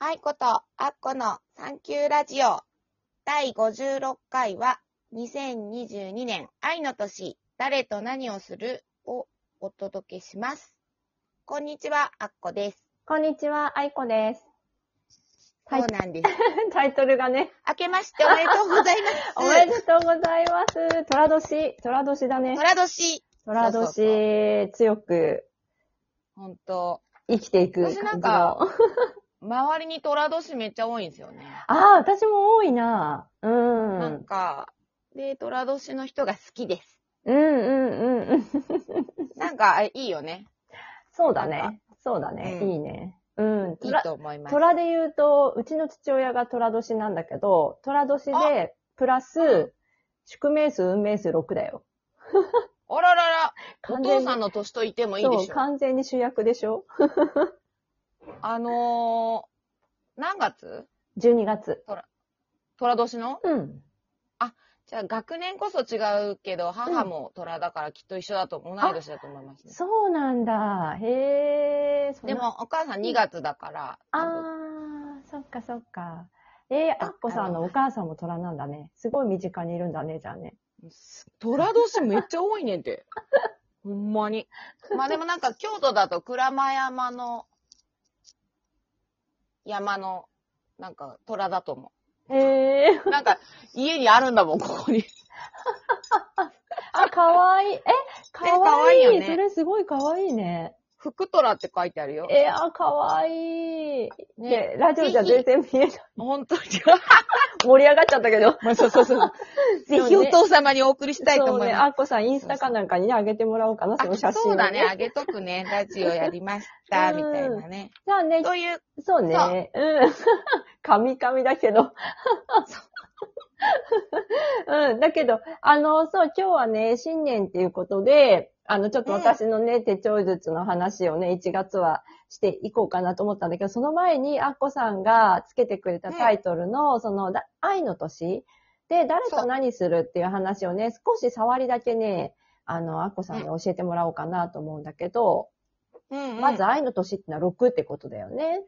愛子とアッコのサンキューラジオ第56回は2022年愛の年誰と何をするをお届けします。こんにちは、アッコです。こんにちは、あいこです。はいそうなんです。タイトルがね、明けましておめでとうございます。おめでとうございます。虎年、虎年だね。虎年。虎年、強くほんと。生きていく私なん感じかの。周りに虎年めっちゃ多いんですよね。ああ、私も多いな。うん。なんか、で、虎年の人が好きです。うんうんうんうん。なんか、あいいよね。そうだね。そうだね。うんいいね。うん。いい虎と思います。虎で言うと、うちの父親が虎年なんだけど、虎年で、プラス、宿命数、運命数6だよ。あららら、お父さんの年といてもいいでそう、しょ。完全に主役でしょあのー、何月 ?12 月。虎年の？うん。じゃあ学年こそ違うけど、母も虎だからきっと一緒だと、同い年だと思いますね。そうなんだ。へえ。で、も、お母さん2月だから、あー、そっかそっか。えー、ああっこさんのお母さんも虎なんだね。すごい身近にいるんだね、じゃあね。虎年めっちゃ多いねんて。ほんまに。まあでもなんか京都だと鞍馬山の、山の、なんか虎だと思へえ。う。なんか家にあるんだもん、ここに。あ、かわいい。え、かわいいい。いよねそれすごいかわいいね。福虎って書いてあるよ。えー、あ、かわいい。ねで、ラジオじゃ全然見えない。本当に。盛り上がっちゃったけど。まあ、そうそうそう。ぜひお父様にお送りしたいとそうね、思います。あっこさんインスタかなんかにね、あげてもらおうかな、その写あ真を、そうだね、あげとくね。ラジオやりました、うんみたいなね。じゃあね、という、そうね。うん。カミカミだけど。うん。だけど、あの、そう、今日はね、新年っていうことで、あの、ちょっと私のね、手帳術の話をね、1月はしていこうかなと思ったんだけど、その前に、アッコさんがつけてくれたタイトルの、その、だ愛の年。で、誰と何するっていう話をね、少し触りだけね、あの、アッコさんに教えてもらおうかなと思うんだけど、まず愛の年ってのは6ってことだよね。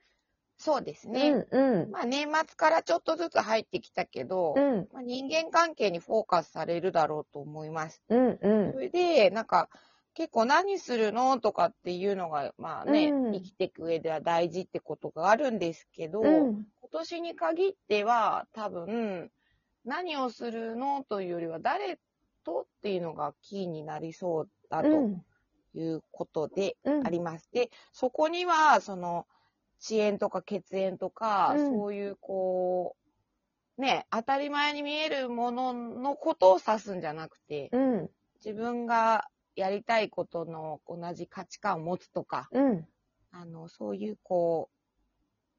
そうですね。うん、うん。まあ、年末からちょっとずつ入ってきたけど、うん、まあ、人間関係にフォーカスされるだろうと思います。うん、うんそ。れで、なんか、結構何するのとかっていうのが、まあね、うん生きていく上では大事ってことがあるんですけど、うん。今年に限っては多分何をするのというよりは誰とっていうのがキーになりそうだとうん。いうことでうん。あります。で、そこにはその遅延とか血縁とか、うんそういうこう、ね、当たり前に見えるもののことを指すんじゃなくて、うん。自分がやりたいことの同じ価値観を持つとか、うん。あの、そういう、こう、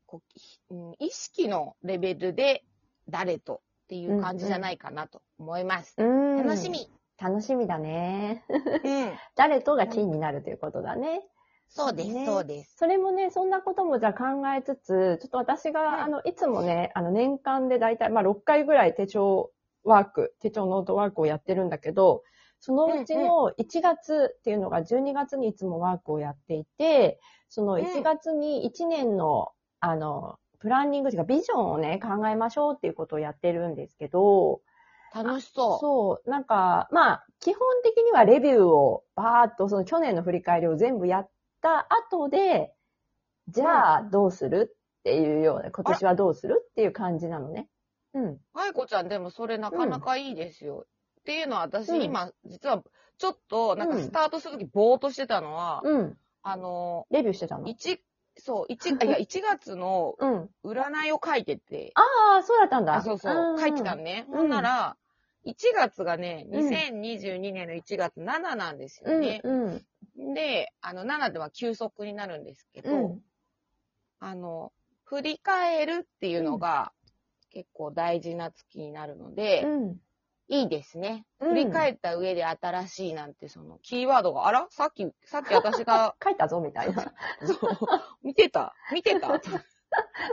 こう意識のレベルで誰とっていう感じじゃないかなと思います。うん。楽し。み。楽しみだね。うん。誰とがキーになるということだね。そうです、ね。そうです。それもね、そんなこともじゃあ考えつつ、ちょっと私が、うんあの、いつもね、あの、年間でだいたい、まあ、6回ぐらい手帳ワーク、手帳ノートワークをやってるんだけど、そのうちの1月っていうのが12月にいつもワークをやっていて、その1月に1年の、あの、プランニングというかビジョンをね、考えましょうっていうことをやってるんですけど、楽しそう。そう、なんか、まあ、基本的にはレビューをバーっと、その去年の振り返りを全部やった後で、じゃあどうするっていうような、今年はどうするっていう感じなのね。うん。はいこちゃん、でもそれなかなかいいですよ。っていうのは私、うん今、実は、ちょっと、なんかうんスタートするときぼーっとしてたのは、うん。あの、レビューしてたの？1、そう、一あいや、1月のうん。占いを書いてて、ああ、そうだったんだ。あ、そうそう、ん書いてたのね。うんほんなら、1月がね、うん2022年の1月7なんですうん、よね。うん。で、あの、7では休息になるんですけど、うん。あの、振り返るっていうのが結構大事な月になるので、うん。いいですね。うん振り返った上で新しいなんて、その、キーワードが、あら？さっき、さっき私が、書いたぞ、みたいな。そう見てた見てた っ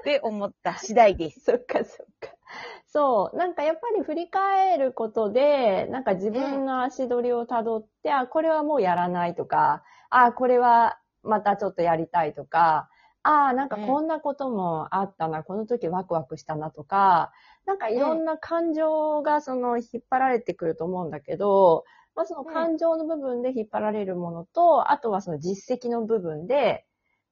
て思った次第です。そっかそっか。そう。なんかやっぱり振り返ることで、なんか自分の足取りをたどって、あ、これはもうやらないとか、あ、これはまたちょっとやりたいとか、ああ、なんかこんなこともあったな、この時ワクワクしたなとか、なんかいろん。な感情がその引っ張られてくると思うんだけど、まあその感情の部分で引っ張られるものと、あとはその実績の部分で、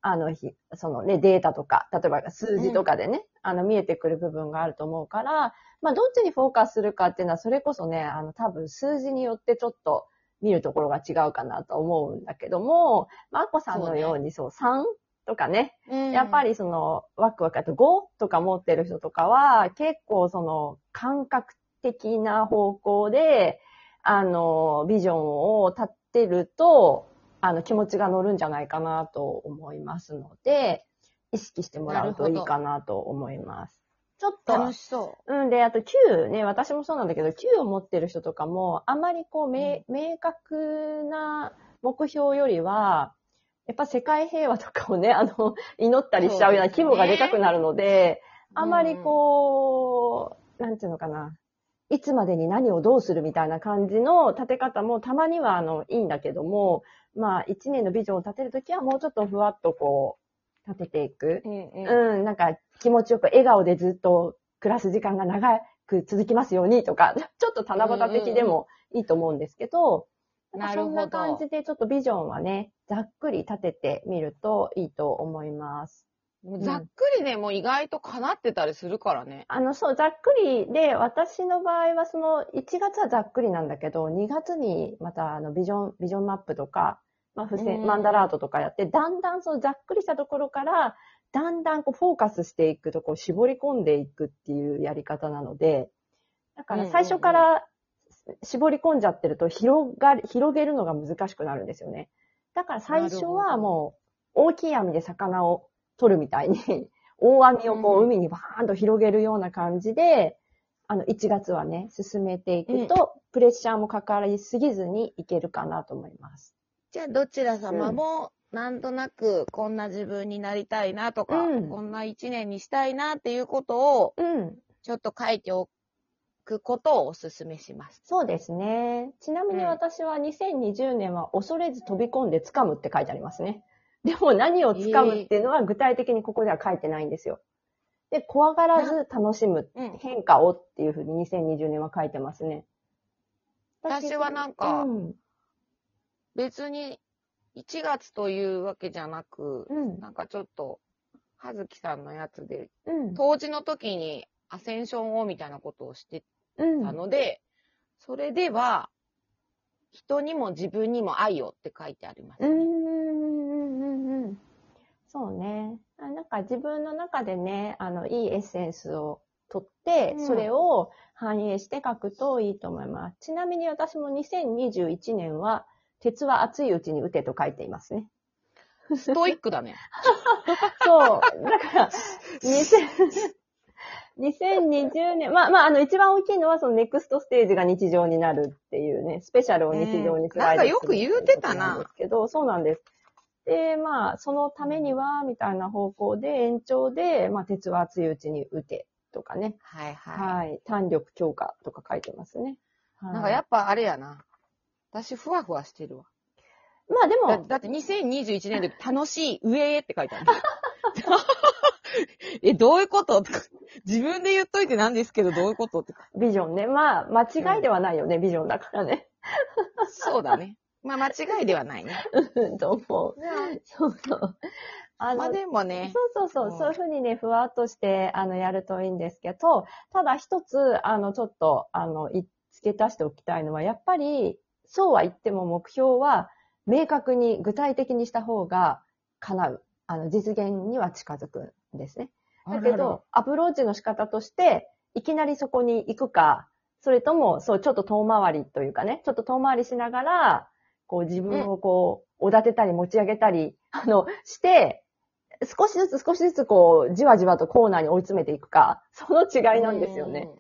あの、ひそのね、データとか、例えば数字とかでね、あの、見えてくる部分があると思うから、まあ、どっちにフォーカスするかっていうのは、それこそね、あの、多分数字によってちょっと見るところが違うかなと思うんだけども、まあ、あこさんのようにそう、3とかね、やっぱり、りその、ワクワクあと5とか持ってる人とかは、結構その、感覚的な方向で、あの、ビジョンを立てると、あの、気持ちが乗るんじゃないかなと思いますので、意識してもらうといいかなと思います。ちょっと、楽しそうんで、あと9ね、私もそうなんだけど、9を持ってる人とかも、あまりこう、明明確な目標よりは、やっぱ世界平和とかをね、あの、祈ったりしちゃうような規模がでかくなるので、う。あまりこう、なんていうのかな。いつまでに何をどうするみたいな感じの立て方もたまにはあのいいんだけども、まあ一年のビジョンを立てるときはもうちょっとふわっとこう立てていく。うんうん。うん、なんか気持ちよく笑顔でずっと暮らす時間が長く続きますようにとか、ちょっと七夕的でもいいと思うんですけど、なるほどそんな感じでちょっとビジョンはね、ざっくり立ててみるといいと思います。ざっくりね、もう意外と叶ってたりするからね。あの、そう、ざっくりで、私の場合はその、1月はざっくりなんだけど、2月にまた、あの、ビジョン、ビジョンマップとか、まあ、付箋、うんマンダラートとかやって、だんだんそのざっくりしたところから、だんだんこう、フォーカスしていくと、こう、絞り込んでいくっていうやり方なので、だから最初から絞り込んじゃってると、広がり、広げるのが難しくなるんですよね。だから最初はもう、大きい網で魚を取るみたいに、大網をこう海にバーンと広げるような感じで、あの、1月はね、進めていくと、プレッシャーもかかりすぎずにいけるかなと思います。じゃあ、どちら様も、なんとなく、こんな自分になりたいなとか、うんこんな一年にしたいなっていうことを、うん。ちょっと書いておくことをお勧めします。そうですね。ちなみにうん私は2020年は恐れず飛び込んで掴むって書いてありますね。でも何を掴むっていうのは具体的にここでは書いてないんですよ。で、怖がらず楽しむうん。変化をっていうふうに2020年は書いてますね。私はなんかうん。別に、1月というわけじゃなく、うん。なんかちょっと、はずきさんのやつで、うん。当時の時にアセンションをみたいなことをしてうん。たので、それでは、人にも自分にも愛をって書いてありますね。うんうんうんうんうん。そうね。あなんか自分の中でね、あの、いいエッセンスを取って、うんそれを反映して書くといいと思います。ちなみに私も2021年は、鉄は熱いうちに打てと書いていますね。ストイックだね。そう。だから、2000 2020年、まあまあ、あの、一番大きいのは、そのネクストステージが日常になるっていうね、スペシャルを日常にスライドするうんなんかよく言うてたなですけど、そうなんです。で、まあ、そのためには、みたいな方向で、延長で、まあ、鉄は熱いうちに打てとかね。はいはい。はい。弾力強化とか書いてますね。はいなんかやっぱあれやな。私ふわふわしてるわ。まあでも、だだって2021年で楽しい上へって書いてある。え、どういうこととか自分で言っといてなんですけど、どういうことって。ビジョンね。まあ、間違いではないよね、ビジョンだからね。そうだね。まあ間違いではないね。うんと思う。そうそう。あまあでもね。そうそうそうう、んそういうふうにね、ふわっとして、あの、やるといいんですけど、ただ一つ、あの、ちょっと、あの、い付け足しておきたいのは、やっぱり、そうは言っても目標は、明確に、具体的にした方が叶う。あの、実現には近づくんですね。だけど、アプローチの仕方として、いきなりそこに行くか、それとも、そう、ちょっと遠回りというかね、ちょっと遠回りしながら、こう自分をこう、おだてたり持ち上げたり、あの、して、少しずつ少しずつこう、じわじわとコーナーに追い詰めていくか、その違いなんですよね。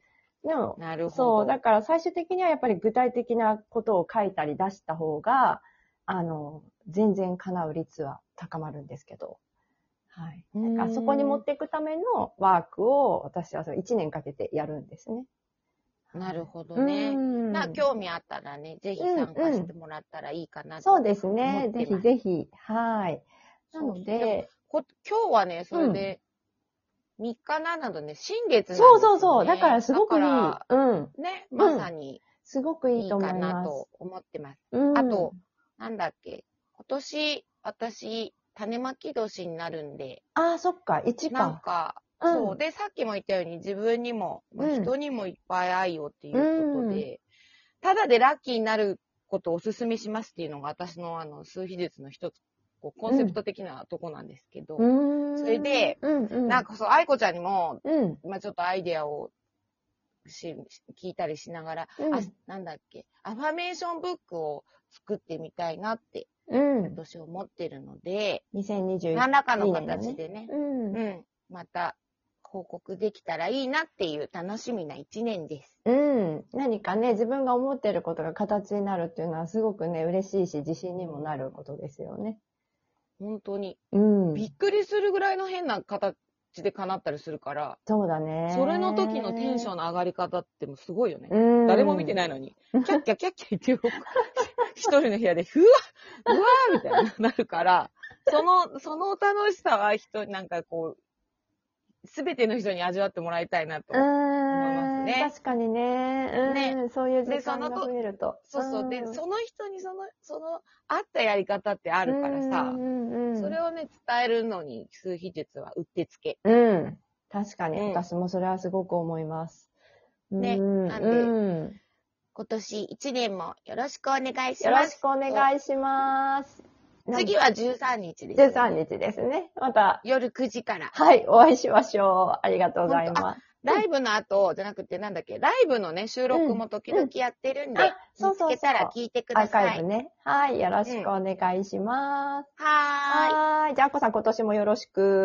でもうん。、なるほど。そう、だから最終的にはやっぱり具体的なことを書いたり出した方が、あの、全然叶う率は高まるんですけど。はい。うんだからそこに持っていくためのワークを私はその1年かけてやるんですね。なるほどうね。んまあ興味あったらね、ぜひ参加してもらったらいいかなと。そうですね。ぜひぜひ。はい。なので、こ今日はね、それで、3日ななどね、新月なんですそ。うそうそう。だからすごくいい。うん。らね、まさにすごくいいいかいと思います。なと思ってます。うんあと、なんだっけ、今年、私、種まき年になるんで、ああ、そっか、1なんか。か、うんそう。で、さっきも言ったように自分にも、まあうん人にもいっぱい愛をっていうことで、ただでラッキーになることをお勧めしますっていうのが私のあの、数秘術の一つ、こうコンセプト的なとこなんですけど、うーんそれで、うんうん。なんかそう、愛子ちゃんにも、うん。まあちょっとアイデアをし、聞いたりしながら、うんあ、なんだっけ、アファメーションブックを作ってみたいなって、うん。今ってるので、2021何らかの形でね、うん。うん、また報告できたらいいなっていう楽しみな一年です。うん。何かね、自分が思ってることが形になるっていうのはすごくね、嬉しいし、自信にもなることですよね。本当に。うん。びっくりするぐらいの変な形で叶ったりするから、そうだね。それの時のテンションの上がり方ってもうすごいよね。うん。誰も見てないのに、キャッキャキャッキャ言ってよ、一人の部屋で、ふわうわーみたいになるから、その、その楽しさは人になんかこう、すべての人に味わってもらいたいなと。思いますね確かにね。うん。ねそういう時間がのと増えると。そうそう。んで、その人にその、その、合ったやり方ってあるからさう、んうんうん、それをね、伝えるのに、数秘術はうってつけ。うん。確かに、うん私もそれはすごく思います。ねうん、なんでうん今年一年もよろしくお願いしよろます。しくお願いします。次は13日です、13日ですね。また、夜9時から。はい、お会いしましょう。ありがとうございます。ライブの後、じゃなくてなんだっけ、ライブのね、収録も時々やってるんで、うんあそうそうそう見つけたら聞いてくアーださい。カイブね。はい、よろしくお願いします。はーい。はーい。じゃあ、あこさん今年もよろしく。